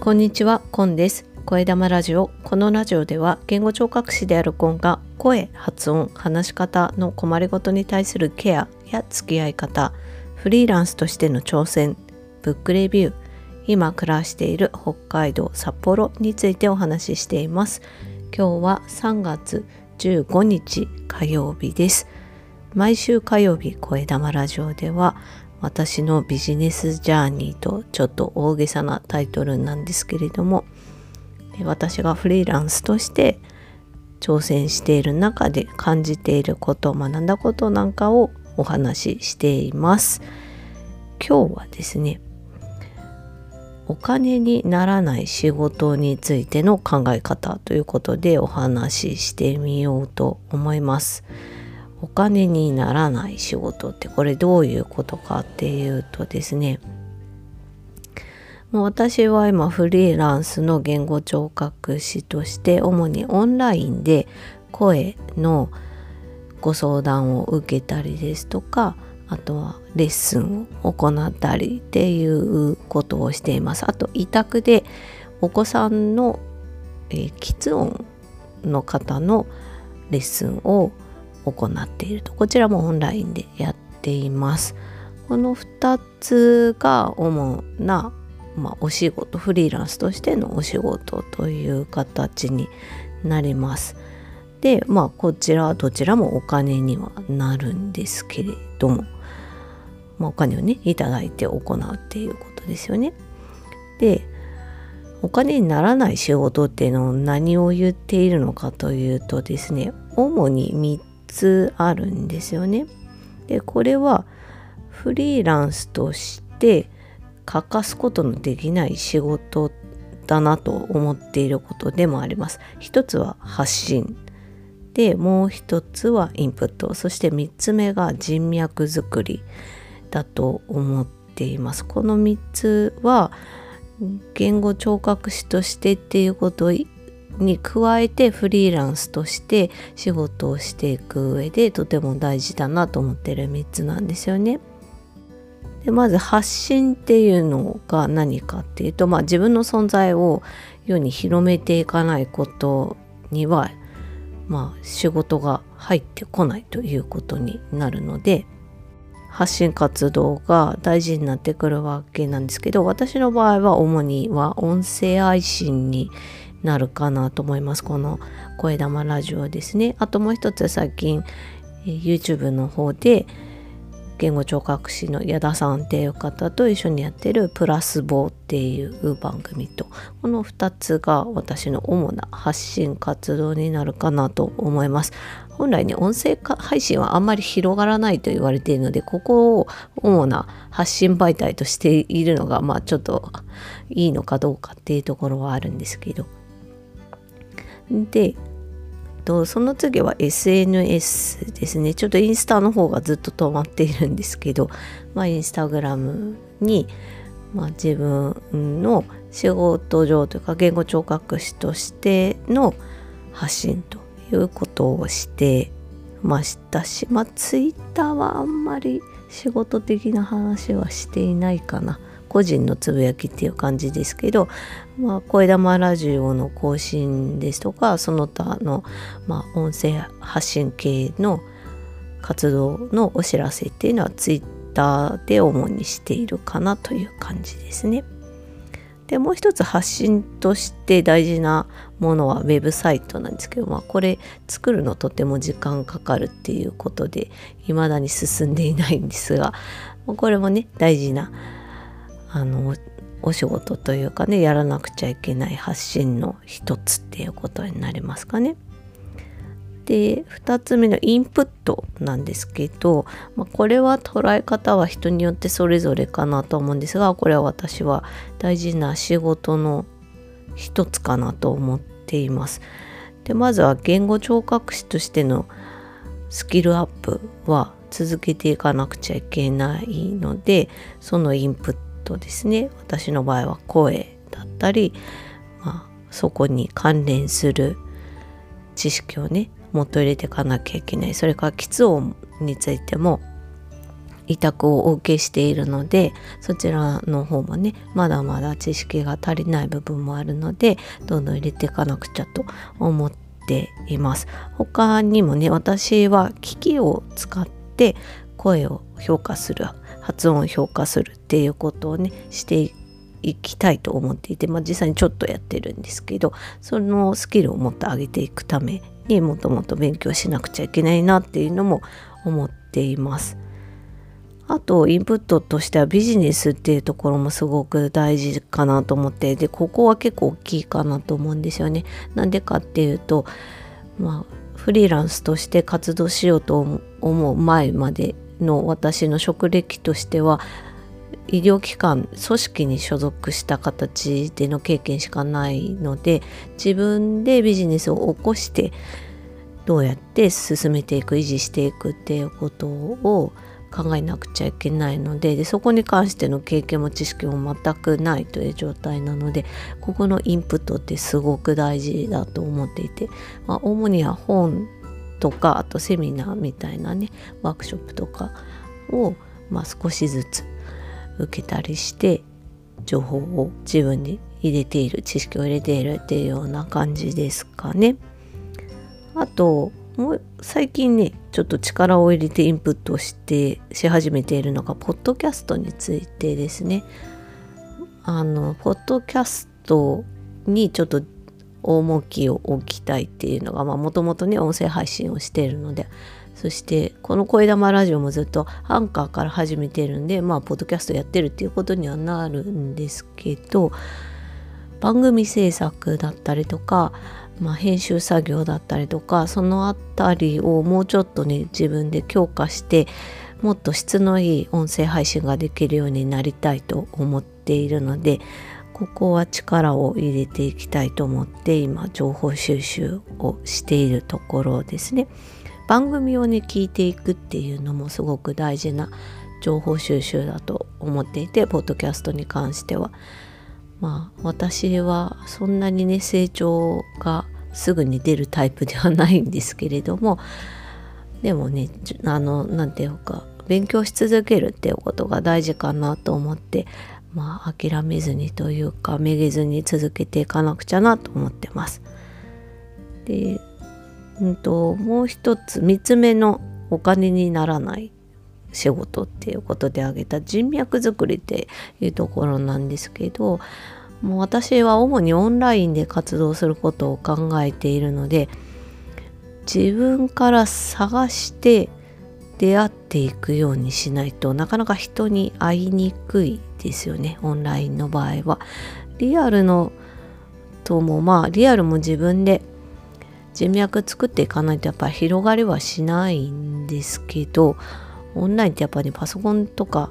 こんにちは、コンです。声玉ラジオ。このラジオでは言語聴覚士であるコンが声、発音、話し方の困りごとに対するケアや付き合い方、フリーランスとしての挑戦、ブックレビュー、今暮らしている北海道札幌についてお話ししています。今日は3月15日火曜日です。毎週火曜日声玉ラジオでは私のビジネスジャーニーとちょっと大げさなタイトルなんですけれども私がフリーランスとして挑戦している中で感じていること学んだことなんかをお話ししています。今日はですねお金にならない仕事についての考え方ということでお話ししてみようと思います。お金にならない仕事ってこれどういうことかっていうとですねもう私は今フリーランスの言語聴覚士として主にオンラインで声のご相談を受けたりですとかあとはレッスンを行ったりっていうことをしています。あと委託でお子さんの、えー、音の方のレッスンを行っていると。こちらもオンラインでやっています。この2つが主な、まあ、お仕事フリーランスとしてのお仕事という形になります。でまあこちらどちらもお金にはなるんですけれども、まあ、お金をねいただいて行うっていうことですよね。でお金にならない仕事っていうのを何を言っているのかというとですね主に3つあるんですよね。でこれはフリーランスとして欠かすことのできない仕事だなと思っていることでもあります。一つは発信でもう一つはインプットそして3つ目が人脈作りだと思っています。この3つは言語聴覚士としてっていうことに加えてフリーランスとして仕事をしていく上でとても大事だなと思ってる3つなんですよね。でまず発信っていうのが何かっていうと、まあ、自分の存在を世に広めていかないことには、まあ、仕事が入ってこないということになるので発信活動が大事になってくるわけなんですけど私の場合は主には音声配信になるかなと思います。この声玉ラジオですね。あともう一つ最近 YouTube の方で言語聴覚士の矢田さんっていう方と一緒にやってるプラスボっていう番組とこの2つが私の主な発信活動になるかなと思います。本来ね音声配信はあんまり広がらないと言われているのでここを主な発信媒体としているのがまあちょっといいのかどうかっていうところはあるんですけど。でその次は SNS ですねちょっとインスタの方がずっと止まっているんですけど、まあ、インスタグラムに、まあ、自分の仕事上というか言語聴覚士としての発信ということをしてましたし、まあ、ツイッターはあんまり仕事的な話はしていないかな。個人のつぶやきっていう感じですけど、まあ、声玉ラジオの更新ですとかその他の、まあ、音声発信系の活動のお知らせっていうのはツイッターで主にしているかなという感じですね。でもう一つ発信として大事なものはウェブサイトなんですけど、まあ、これ作るのとても時間かかるっていうことで未だに進んでいないんですがこれもね大事なあのお仕事というかねやらなくちゃいけない発信の一つっていうことになりますかね。で2つ目のインプットなんですけど、まあ、これは捉え方は人によってそれぞれかなと思うんですがこれは私は大事な仕事の一つかなと思っています。でまずは言語聴覚士としてのスキルアップは続けていかなくちゃいけないのでそのインプットとですね私の場合は声だったり、まあ、そこに関連する知識をねもっと入れていかなきゃいけない。それから喫音についても委託をお受けしているのでそちらの方もねまだまだ知識が足りない部分もあるのでどんどん入れていかなくちゃと思っています。他にもね私は機器を使って声を評価する発音を評価するっていうことをねしていきたいと思っていて、まあ、実際にちょっとやってるんですけどそのスキルをもっと上げていくためにもっともっと勉強しなくちゃいけないなっていうのも思っています。あとインプットとしてはビジネスっていうところもすごく大事かなと思ってでここは結構大きいかなと思うんですよね。なんでかっていうとまあフリーランスとして活動しようと思う前までの私の職歴としては医療機関組織に所属した形での経験しかないので自分でビジネスを起こしてどうやって進めていく維持していくっていうことを考えなくちゃいけないのででそこに関しての経験も知識も全くないという状態なのでここのインプットってすごく大事だと思っていて、まあ、主には本とかあとセミナーみたいなねワークショップとかを、まあ、少しずつ受けたりして情報を自分に入れている知識を入れているっていうような感じですかね。あともう最近ねちょっと力を入れてインプットしてし始めているのがポッドキャストについてですね。あのポッドキャストにちょっと重きを置きたいっていうのがもともとね音声配信をしているのでそしてこの声玉ラジオもずっとアンカーから始めてるんでまあポッドキャストやってるっていうことにはなるんですけど番組制作だったりとか、まあ、編集作業だったりとかそのあたりをもうちょっとね自分で強化してもっと質のいい音声配信ができるようになりたいと思っているのでここは力を入れていきたいと思って今情報収集をしているところですね。番組をね聞いていくっていうのもすごく大事な情報収集だと思っていてポッドキャストに関してはまあ私はそんなにね成長がすぐに出るタイプではないんですけれどもでもねあの何て言うか勉強し続けるっていうことが大事かなと思ってまあ諦めずにというかめげずに続けていかなくちゃなと思ってます。でうんと、もう一つ3つ目のお金にならない仕事っていうことで挙げた人脈作りっていうところなんですけどもう私は主にオンラインで活動することを考えているので自分から探して出会っていくようにしないとなかなか人に会いにくいですよねオンラインの場合は。リアルのともまあリアルも自分で人脈作っていかないとやっぱり広がりはしないんですけどオンラインってやっぱりパソコンとか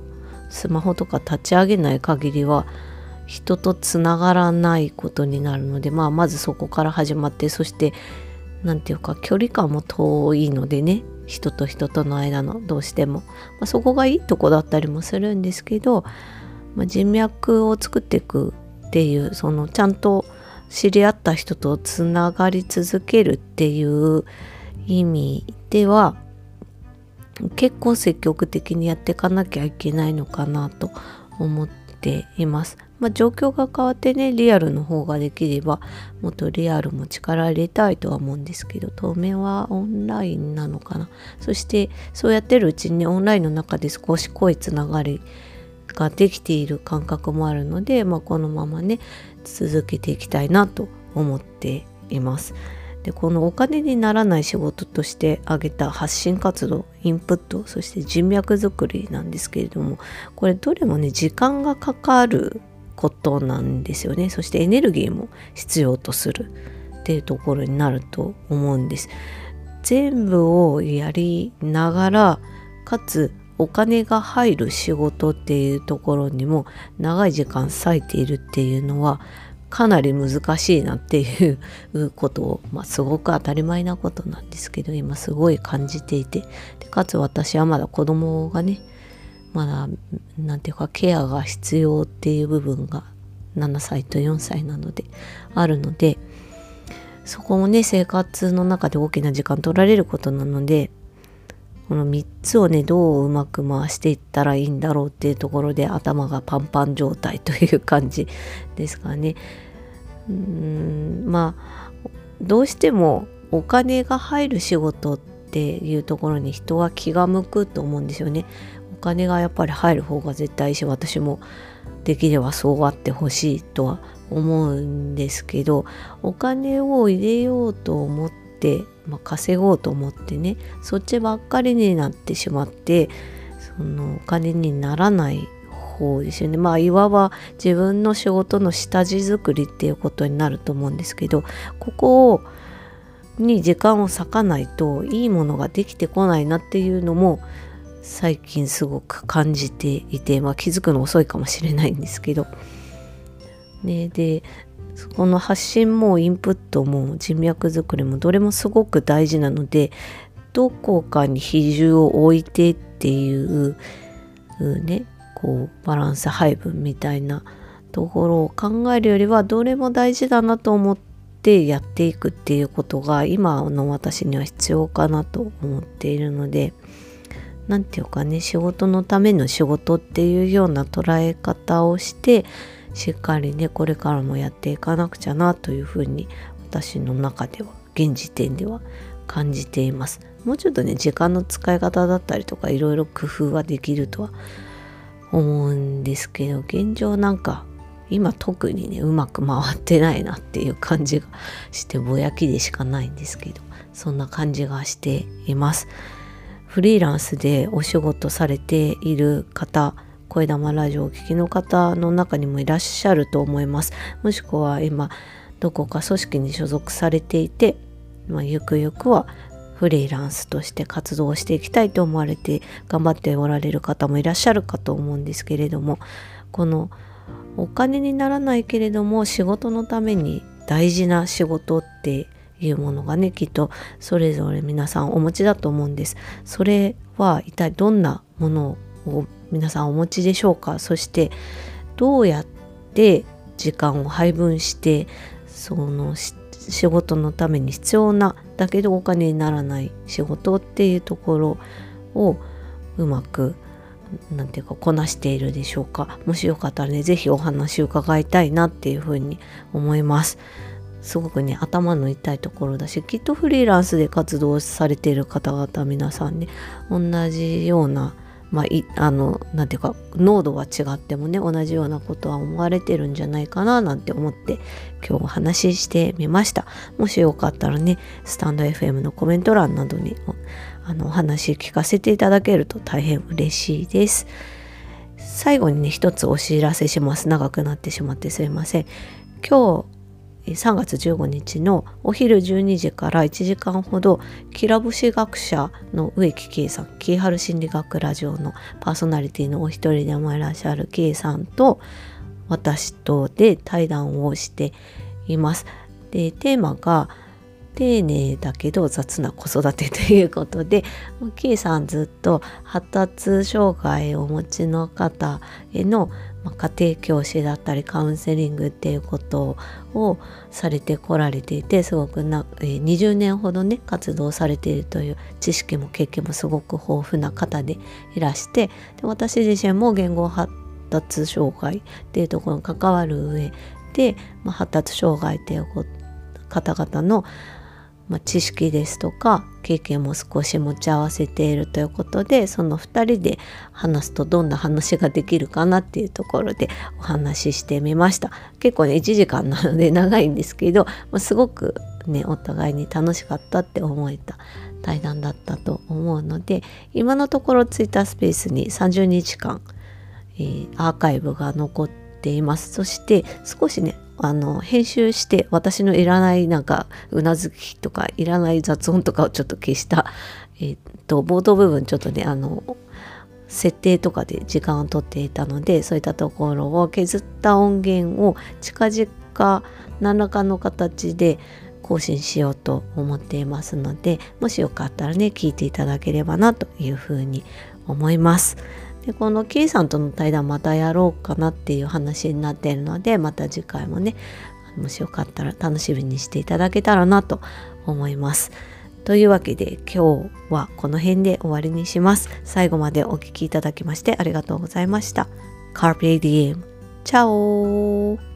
スマホとか立ち上げない限りは人とつながらないことになるので、まあ、まずそこから始まってそして何て言うか距離感も遠いのでね人と人との間のどうしても、まあ、そこがいいとこだったりもするんですけど、まあ、人脈を作っていくっていうそのちゃんと知り合った人とつながり続けるっていう意味では結構積極的にやっていかなきゃいけないのかなと思っています。まあ、状況が変わってねリアルの方ができればもっとリアルも力入れたいとは思うんですけど当面はオンラインなのかなそしてそうやってるうちにオンラインの中で少し濃いつながりができている感覚もあるので、まあ、このままね続けていきたいなと思っています。でこのお金にならない仕事として挙げた発信活動インプットそして人脈作りなんですけれどもこれどれもね時間がかかることなんですよね。そしてエネルギーも必要とするっていうところになると思うんです。全部をやりながらかつお金が入る仕事っていうところにも長い時間割いているっていうのはかなり難しいなっていうことを、まあ、すごく当たり前なことなんですけど今すごい感じていて。でかつ私はまだ子供がねまだ何て言うかケアが必要っていう部分が7歳と4歳なのであるのでそこもね生活の中で大きな時間取られることなのでこの3つをねどううまく回していったらいいんだろうっていうところで頭がパンパン状態という感じですかね。うーんまあどうしてもお金が入る仕事っていうところに人は気が向くと思うんですよね。金がやっぱり入る方が絶対いいし私もできればそうあってほしいとは思うんですけどお金を入れようと思って、まあ、稼ごうと思ってねそっちばっかりになってしまってそのお金にならない方ですよね。まあいわば自分の仕事の下地作りっていうことになると思うんですけどここをに時間を割かないといいものができてこないなっていうのも最近すごく感じていて、まあ、気づくの遅いかもしれないんですけど、ね、でそこの発信もインプットも人脈作りもどれもすごく大事なのでどこかに比重を置いてっていうねこうバランス配分みたいなところを考えるよりはどれも大事だなと思ってやっていくっていうことが今の私には必要かなと思っているので。何て言うかね仕事のための仕事っていうような捉え方をしてしっかりねこれからもやっていかなくちゃなというふうに私の中では現時点では感じています。もうちょっとね時間の使い方だったりとかいろいろ工夫はできるとは思うんですけど現状なんか今特にねうまく回ってないなっていう感じがしてぼやきでしかないんですけどそんな感じがしています。フリーランスでお仕事されている方声玉ラジオを聴きの方の中にもいらっしゃると思います。もしくは今どこか組織に所属されていて、まあ、ゆくゆくはフリーランスとして活動していきたいと思われて頑張っておられる方もいらっしゃるかと思うんですけれどもこのお金にならないけれども仕事のために大事な仕事っていうものがねきっとそれぞれ皆さんお持ちだと思うんです。それは一体どんなものを皆さんお持ちでしょうか？そしてどうやって時間を配分してその仕事のために必要なだけどお金にならない仕事っていうところをうまく何て言うかこなしているでしょうか？もしよかったらね是非お話を伺いたいなっていうふうに思います。すごくね頭の痛いところだしきっとフリーランスで活動されている方々皆さんね同じようなまあ、いあのなんていうか濃度は違ってもね同じようなことは思われてるんじゃないかななんて思って今日お話ししてみました。もしよかったらねスタンド FM のコメント欄などにあのお話聞かせていただけると大変嬉しいです。最後にね一つお知らせします。長くなってしまってすいません。今日3月15日のお昼12時から1時間ほどきら節学者の植木圭さんキーハル心理学ラジオのパーソナリティのお一人でもいらっしゃる圭さんと私とで対談をしています。でテーマが丁寧だけど雑な子育てということで K さんずっと発達障害をお持ちの方への家庭教師だったりカウンセリングっていうことをされてこられていてすごくな20年ほどね活動されているという知識も経験もすごく豊富な方でいらしてで私自身も言語発達障害っていうところに関わる上で、まあ、発達障害っていう方々のまあ、知識ですとか経験も少し持ち合わせているということでその2人で話すとどんな話ができるかなっていうところでお話ししてみました。結構ね1時間なので長いんですけど、まあ、すごくねお互いに楽しかったって思えた対談だったと思うので今のところツイッタースペースに30日間、えー、アーカイブが残っています。そして少しねあの編集して私のいらないなんかうなずきとかいらない雑音とかをちょっと消した、え、っと冒頭部分ちょっとねあの設定とかで時間をとっていたのでそういったところを削った音源を近々何らかの形で更新しようと思っていますのでもしよかったらね聞いていただければなというふうに思います。でこの K さんとの対談またやろうかなっていう話になっているのでまた次回もねもしよかったら楽しみにしていただけたらなと思います。というわけで今日はこの辺で終わりにします。最後までお聴きいただきましてありがとうございました。Carpe Diem。チャオ